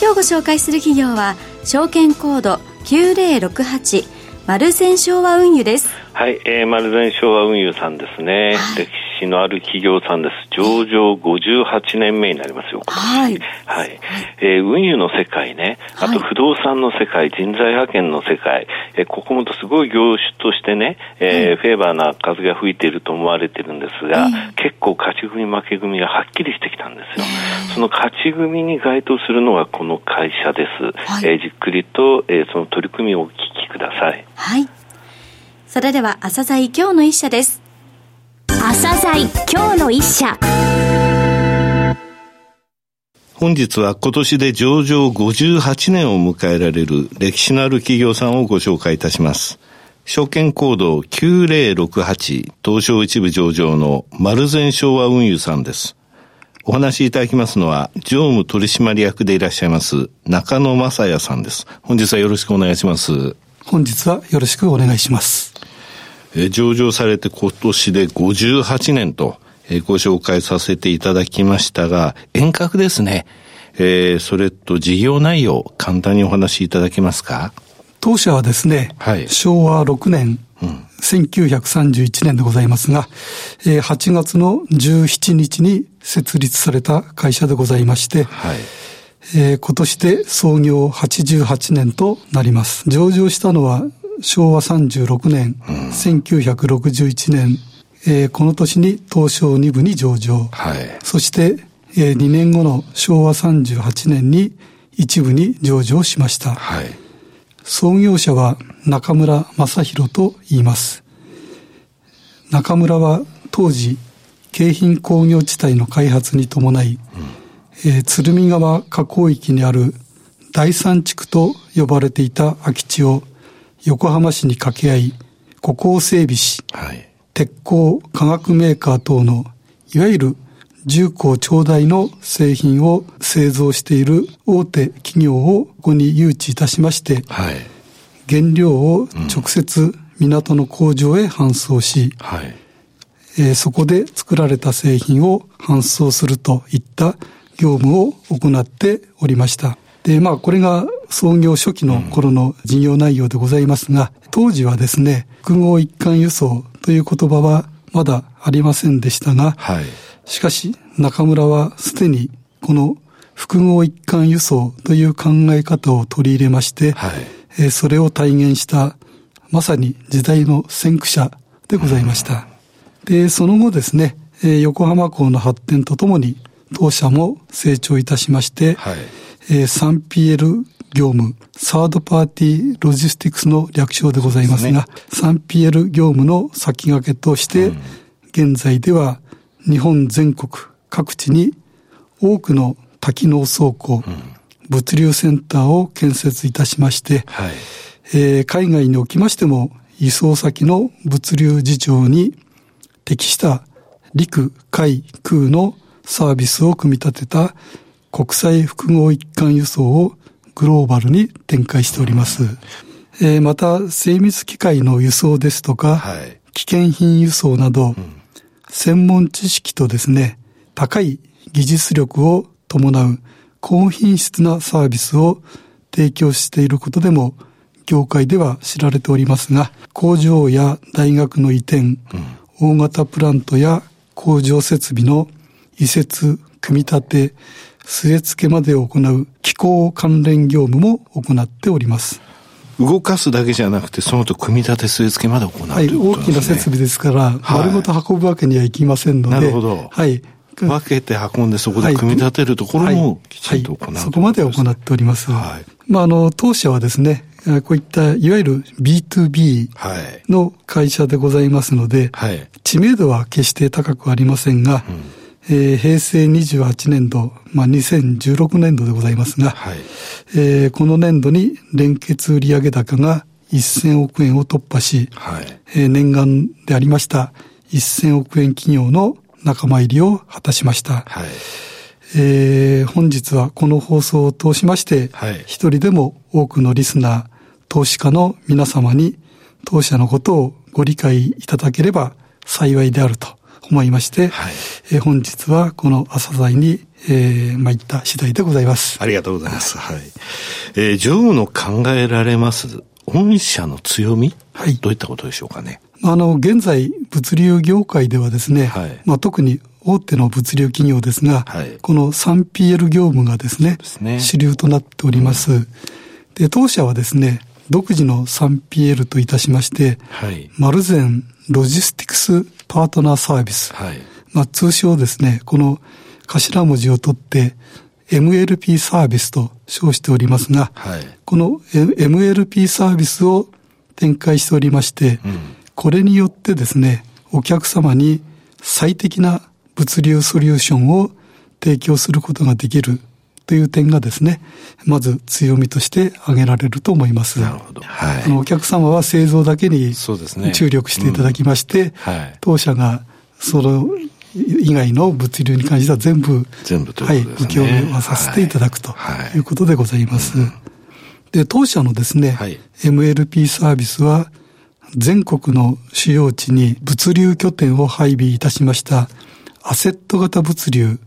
今日ご紹介する企業は証券コード9068丸善昭和運輸です。はい、えー、丸善昭和運輸さんですね、はい、歴史のある企業さんです。上場58年目になりますよ。はい。はい。えー、運輸の世界ね、あと不動産の世界、人材派遣の世界、えー、ここもとすごい業種としてね、えー、フェーバーな風が吹いていると思われてるんですが、結構勝ち組負け組がはっきりしてきたんですよ。その勝ち組に該当するのはこの会社です。はい、えー、じっくりと、えー、その取り組みをお聞きください。はい。それでは、朝鮮今日の一社です。朝鮮今日の一社本日は今年で上場58年を迎えられる歴史のある企業さんをご紹介いたします。証券コード9068東証一部上場の丸善昭和運輸さんです。お話しいただきますのは、常務取締役でいらっしゃいます中野正也さんです。本日はよろしくお願いします。本日はよろしくお願いします。え上場されて今年で58年と、えご紹介させていただきましたが、遠隔ですね。えー、それと事業内容、簡単にお話しいただけますか？当社はですね、はい、昭和6年、うん、1931年でございますが、えー、8月の17日に設立された会社でございまして、はいえー、今年で創業88年となります。上場したのは昭和36年、うん、1961年、えー、この年に東証2部に上場。はい、そして、えー、2年後の昭和38年に一部に上場しました。はい、創業者は中村正宏と言います。中村は当時、京浜工業地帯の開発に伴い、うん、えー、鶴見川河口域にある第三地区と呼ばれていた空き地を横浜市に掛け合い、孤高整備士、はい、鉄鋼化学メーカー等の、いわゆる重工長大の製品を製造している大手企業をここに誘致いたしまして、はい、原料を直接港の工場へ搬送し、うんはい、えー、そこで作られた製品を搬送するといった業務を行っておりました。で、まあ、これが創業初期の頃の事業内容でございますが、当時はですね、複合一貫輸送という言葉はまだありませんでしたが、はい、しかし中村はすでにこの複合一貫輸送という考え方を取り入れまして、はい、えそれを体現したまさに時代の先駆者でございました。で、その後ですね、え横浜港の発展とともに当社も成長いたしまして、はい。えー、3PL 業務、サードパーティーロジスティクスの略称でございますが、すね、3PL 業務の先駆けとして、うん、現在では日本全国各地に多くの多機能倉庫、うん、物流センターを建設いたしまして、はい。えー、海外におきましても輸送先の物流事情に適した陸、海、空のサービスを組み立てた国際複合一貫輸送をグローバルに展開しております。えー、また、精密機械の輸送ですとか、はい、危険品輸送など、うん、専門知識とですね、高い技術力を伴う高品質なサービスを提供していることでも、業界では知られておりますが、工場や大学の移転、うん、大型プラントや工場設備の移設、組み立て、据え付けまで行う気候関連業務も行っております。動かすだけじゃなくて、そのと組み立て据え付けまで行う、ね、はい、大きな設備ですから、丸ごと運ぶわけにはいきませんので。なるほど。はい。分けて運んでそこで組み立てるところもきちんと行う、はいはい、そこまで行っております。はい。まあ、あの、当社はですね、こういったいわゆる B2B の会社でございますので、はい、知名度は決して高くありませんが、うんえー、平成28年度、まあ、2016年度でございますが、はい、えー、この年度に連結売上高が1000億円を突破し、はい、えー、念願でありました1000億円企業の仲間入りを果たしました。はい、えー、本日はこの放送を通しまして、はい、一人でも多くのリスナー、投資家の皆様に当社のことをご理解いただければ幸いであると思いまして、はい、えー、本日はこの朝材に、えー、参った次第でございます。ありがとうございます。はい。えー、常務の考えられます御社の強み？はい。どういったことでしょうかね？あの、現在、物流業界ではですね、はい、まあ、特に大手の物流企業ですが、はい、この 3PL 業務がですね、すね主流となっております。うん、で、当社はですね、独自の 3PL といたしまして、はい、マルゼンロジスティクスパートナーサービス、はい、まあ、通称ですね、この頭文字を取って MLP サービスと称しておりますが、はい、この MLP サービスを展開しておりまして、うん、これによってですね、お客様に最適な物流ソリューションを提供することができるという点がですね、まず強みとして挙げられると思います。なるほど。はい。あのお客様は製造だけに注力していただきまして、ねうん、はい、当社がその以外の物流に関しては全部、全部ということですね。はい、請負はさせていただくとい。うことでございます。はい、で、当社のですね、はい、MLP サービスは、全国の主要地に物流拠点を配備いたしましたアセット型物流、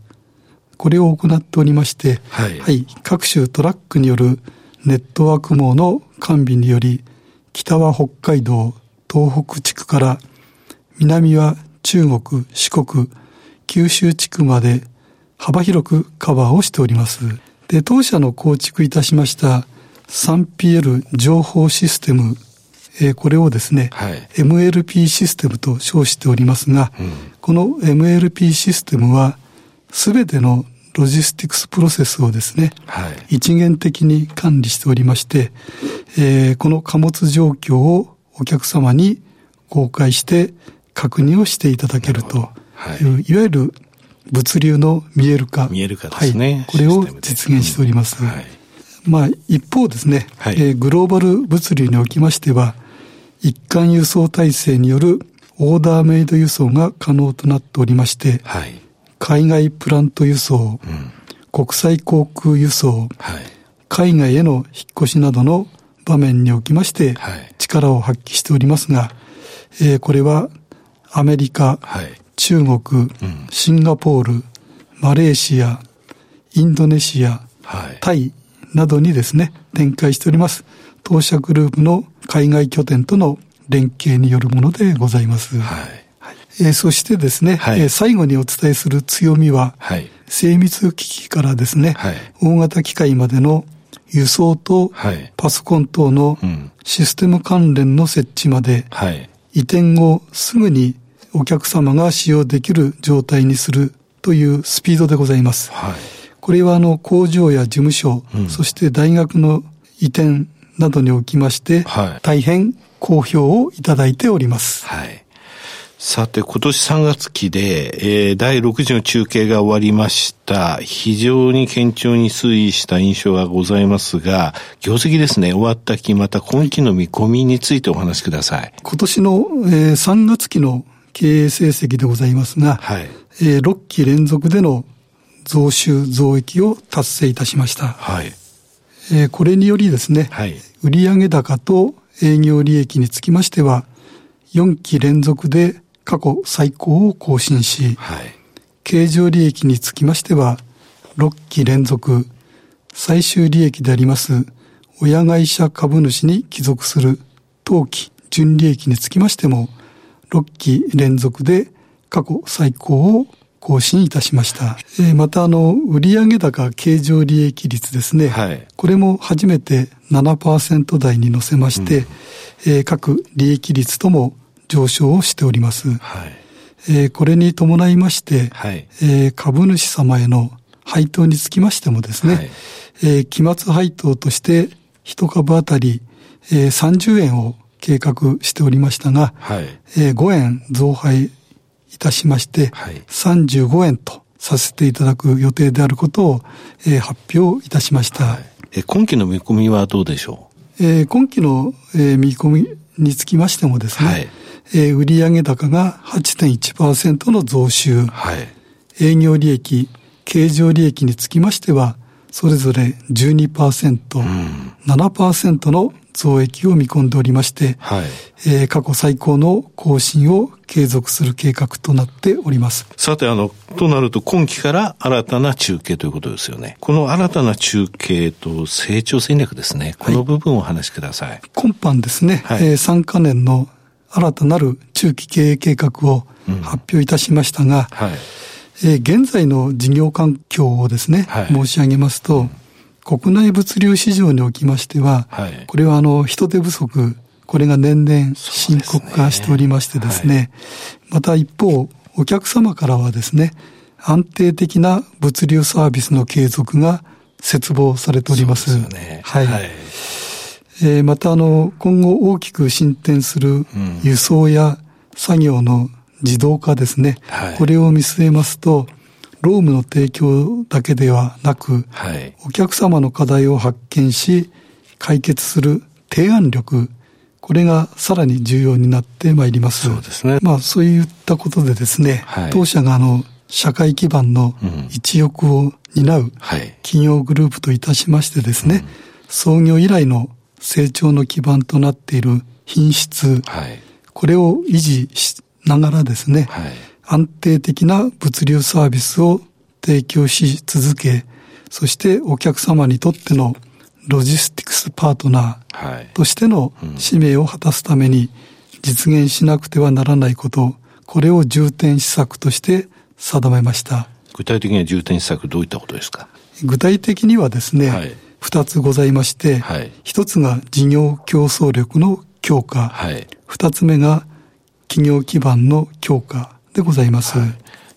これを行っておりまして、はい、はい、各種トラックによるネットワーク網の完備により、北は北海道、東北地区から南は中国、四国、九州地区まで幅広くカバーをしております。で、当社の構築いたしました 3PL 情報システム、えー、これをですね、はい、MLP システムと称しておりますが、うん、この MLP システムはすべてのロジスティクスプロセスをですね、はい、一元的に管理しておりまして、えー、この貨物状況をお客様に公開して確認をしていただけるとい。う、はい、いわゆる物流の見える化。見える化ですね。はい、これを実現しております。はい、まあ、一方ですね、はい、えー、グローバル物流におきましては、一貫輸送体制によるオーダーメイド輸送が可能となっておりまして、はい、海外プラント輸送、うん、国際航空輸送、はい、海外への引っ越しなどの場面におきまして、力を発揮しておりますが、えー、これはアメリカ、はい、中国、うん、シンガポール、マレーシア、インドネシア、はい、タイなどにですね、展開しております。当社グループの海外拠点との連携によるものでございます。はい。えー、そしてですね、はい、えー、最後にお伝えする強みは、はい、精密機器からですね、はい、大型機械までの輸送とパソコン等のシステム関連の設置まで、はい、移転後すぐにお客様が使用できる状態にするというスピードでございます。はい、これはあの工場や事務所、うん、そして大学の移転などにおきまして、はい、大変好評をいただいております。はい。さて、今年3月期で、えー、第6次の中継が終わりました。非常に堅調に推移した印象がございますが、業績ですね、終わった期、また今期の見込みについてお話しください。今年の、えー、3月期の経営成績でございますが、はい、えー、6期連続での増収増益を達成いたしました。はい、えー、これによりですね、はい、売上高と営業利益につきましては、4期連続で過去最高を更新し、はい、経常利益につきましては、6期連続最終利益であります親会社株主に帰属する当期純利益につきましても、6期連続で過去最高を更新いたしました。えー、また、あの、売上高経常利益率ですね。はい。これも初めて7%台に乗せまして、うん、えー、各利益率とも上昇をしております。はい。えー、これに伴いまして、はい。えー、株主様への配当につきましてもですね、はい、えー、期末配当として一株当たり、えー、30円を計画しておりましたが、はい、えー、5円増配いたしまして、はい、35円とさせていただく予定であることを、えー、発表いたしました。はい、え今期の見込みはどうでしょう？えー、今期の、えー、見込みにつきましてもですね、はい、えー、売上高が8.1%の増収、はい、営業利益、経常利益につきましては、それぞれ12%、うん、7%の増益を見込んでおりまして、はいえー、過去最高の更新を継続する計画となっております。さて、あの、となると今期から新たな中継ということですよね。この新たな中継と成長戦略ですね。この部分をお話しください。はい、今般ですね、はい、えー、3カ年の新たなる中期経営計画を発表いたしましたが、うん、はいえー、現在の事業環境をですね、はい、申し上げますと、国内物流市場におきましては、はい、これはあの人手不足、これが年々深刻化しておりましてですね、すねはい、また一方、お客様からはですね、安定的な物流サービスの継続が切望されております。すね、はい。はい、えー、またあの、今後大きく進展する輸送や作業の自動化ですね。はい、これを見据えますと、ロームの提供だけではなく、はい、お客様の課題を発見し、解決する提案力、これがさらに重要になってまいります。そうですね。まあそういったことでですね、はい、当社があの、社会基盤の一翼を担う企業グループといたしましてですね、うん、創業以来の成長の基盤となっている品質、はい、これを維持しながらですね、はい、安定的な物流サービスを提供し続け、そしてお客様にとってのロジスティクスパートナーとしての使命を果たすために実現しなくてはならないこと、これを重点施策として定めました。具体的には重点施策どういったことですか？具体的にはですね、はい、2つございまして、はい、1つが事業競争力の強化、はい、2つ目が企業基盤の強化でございます。はい、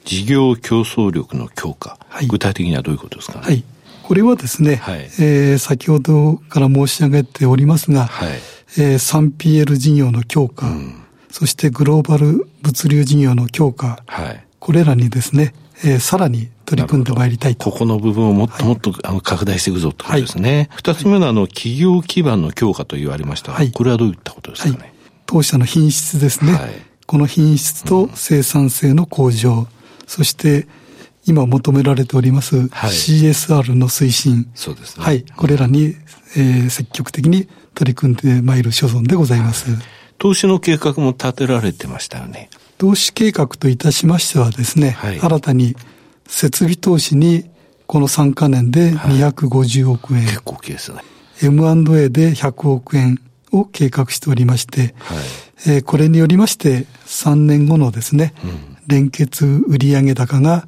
事業競争力の強化、はい、具体的にはどういうことですか、ね、はい。これはですね、はい、えー、先ほどから申し上げておりますが、はい。えー、3PL 事業の強化、うん、そしてグローバル物流事業の強化、はい、これらにですね、えー、さらに取り組んでまいりたいと。ここの部分をもっともっと、はい、あの拡大していくぞということですね。二、はい、つ目のあの、企業基盤の強化と言われましたが、はい、これはどういったことですかね？はい、当社の品質ですね。はいこの品質と生産性の向上、そして今求められております CSR の推進、そうですね。はい、これらに、えー、積極的に取り組んでまいる所存でございます。投資の計画も立てられてましたよね。投資計画といたしましてはですね、はい、新たに設備投資にこの3カ年で250億円。はい、結構ですね。M&A で100億円を計画しておりまして、はい。えー、これによりまして、3年後のですね、うん、連結売上高が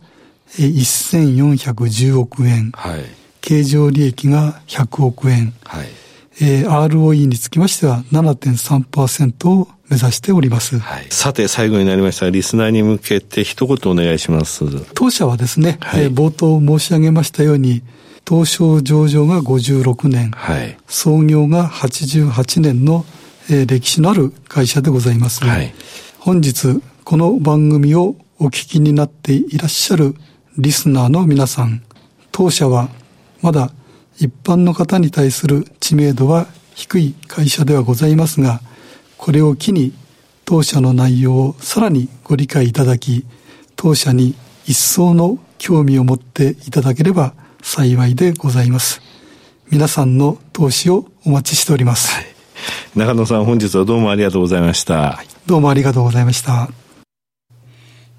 1410億円、はい、経常利益が100億円、はい、えー、ROE につきましては7.3%を目指しております、はい。さて、最後になりました。リスナーに向けて一言お願いします。当社はですね、はい、えー、冒頭申し上げましたように、東証上場が56年、はい、創業が88年のえー、歴史のある会社でございます。はい、本日、この番組をお聞きになっていらっしゃるリスナーの皆さん、当社はまだ一般の方に対する知名度は低い会社ではございますが、これを機に当社の内容をさらにご理解いただき、当社に一層の興味を持っていただければ幸いでございます。皆さんの投資をお待ちしております。はい中野さん本日はどうもありがとうございました。どうもありがとうございました。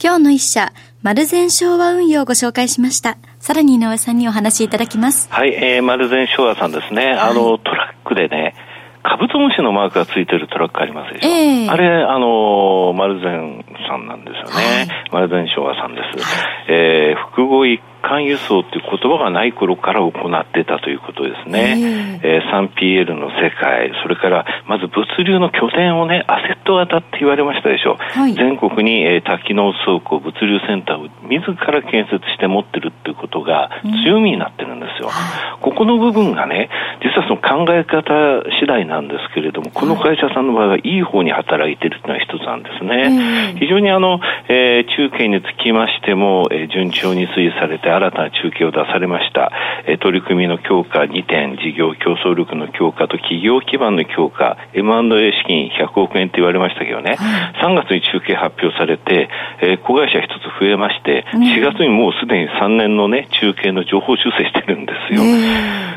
今日の一社、丸善昭和運用をご紹介しました。さらに井上さんにお話しいただきます。はい、えー、丸善昭和さんですね。はい、あの、トラックでね、カブトムシのマークがついてるトラックありますでしょ？えー、あれ、あの、丸善さんなんですよね。はい、丸善昭和さんです。はい、えー、複合一間輸送という言葉がない頃から行ってたということですね。えー、3PL の世界、それからまず物流の拠点をね、アセット型って言われましたでしょう。はい、全国に、えー、多機能倉庫、物流センターを自ら建設して持ってるっていうことが強みになってるんですよ。うん、ここの部分がね、実はその考え方次第なんですけれども、この会社さんの場合はいい方に働いてるっていうのは一つなんですね。非常にあの、えー、中継につきましても、えー、順調に推移されて新たな中継を出されました。えー、取り組みの強化2点、事業競争力の強化と企業基盤の強化、M&A 資金100億円って言われましたけどね、3月に中継発表されて、えー、子会社一つ増えまして、4月にもうすでに3年のね、中継の情報修正してるんですよ。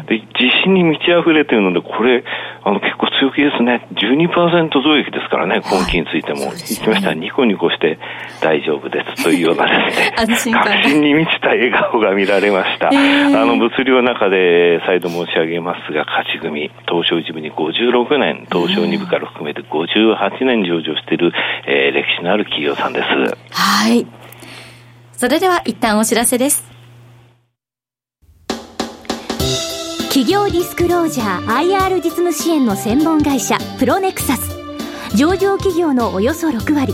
で自信に満ち溢れてるので、これ、あの結構強気ですね。12%増益ですからね、今期についても。言きましたら、ニコニコして大丈夫ですというようなですね、確信に満ちた笑顔が見られました。あの、物流の中で再度申し上げますが、勝ち組、東証一部に56年、東証二部から含めて58年上場している、えー、歴史のある企業さんです。はい。それでは一旦お知らせです。企業ディスクロージャー IR 実務支援の専門会社プロネクサス上場企業のおよそ6割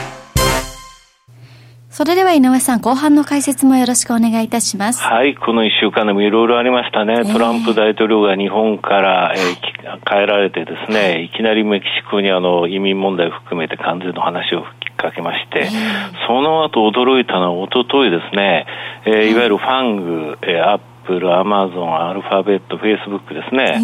それでは井上さん、後半の解説もよろしくお願いいたします。はい、この一週間でもいろいろありましたね。トランプ大統領が日本から、えー、帰られてですね、い。きなりメキシコにあの移民問題を含めて関税の話を吹きかけまして、その後驚いたのはおとといですね、えー、いわゆる FANG、えー、アップル、アマゾン、アルファベット、フェイスブックですね、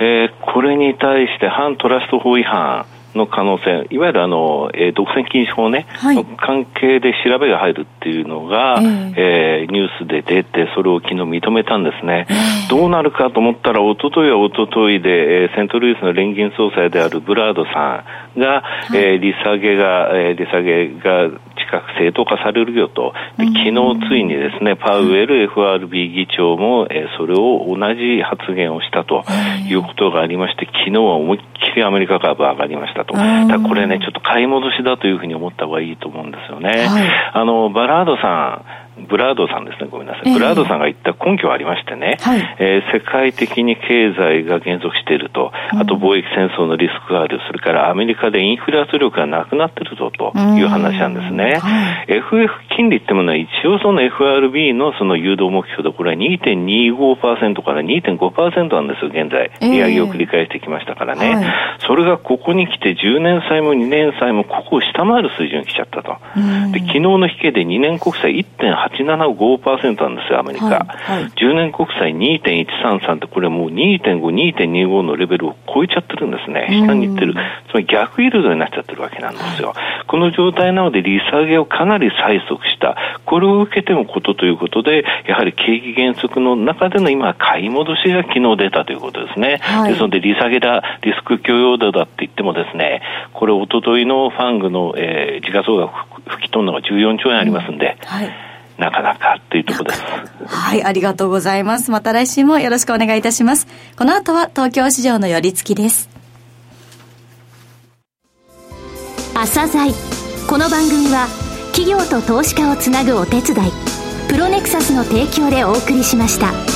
えー、これに対して反トラスト法違反、の可能性、いわゆるあの、えー、独占禁止法ね、はい、関係で調べが入るっていうのが、えー、えー、ニュースで出て、それを昨日認めたんですね。えー、どうなるかと思ったら、おとといはおとといで、えー、セントルイスの連銀総裁であるブラードさんが、はい、えー、利下げが、えー、利下げが近く正当化されるよと、で昨日ついにですね、パウエル FRB 議長も、えー、それを同じ発言をしたということがありまして、昨日は思いっきりアメリカ株上がりました。と。だこれね、ちょっと買い戻しだというふうに思った方がいいと思うんですよね。はい、あの、バラードさん、ブラードさんですね、ごめんなさい。ブラードさんが言った根拠はありましてね、はい、えー、世界的に経済が減速していると、あと貿易戦争のリスクがある、それからアメリカでインフレ圧力がなくなってるぞという話なんですね。はい、FF 金利ってものは一応その FRB のその誘導目標で、これは2.25%から2.5%なんですよ、現在。利上げを繰り返してきましたからね。はい、それがここに来て10年債も2年債もここを下回る水準に来ちゃったと。で昨日の引けで2年国債1.8 875%なんですよ、アメリカ。はいはい、10年国債2.133って、これもう2.5、2.25のレベルを超えちゃってるんですね。下に行ってる。つまり逆イールドになっちゃってるわけなんですよ。この状態なので、利下げをかなり催促した。これを受けてもことということで、やはり景気減速の中での今、買い戻しが昨日出たということですね。はい、ですので、利下げだ、リスク許容度だって言ってもですね、これ、おとといのファングの、えー、時価総額吹き飛んだのが14兆円ありますんで、うんはいなかなかというところです。はい、ありがとうございます。また来週もよろしくお願いいたします。この後は東京市場の寄り付きです。朝鮮この番組は企業と投資家をつなぐお手伝いプロネクサスの提供でお送りしました。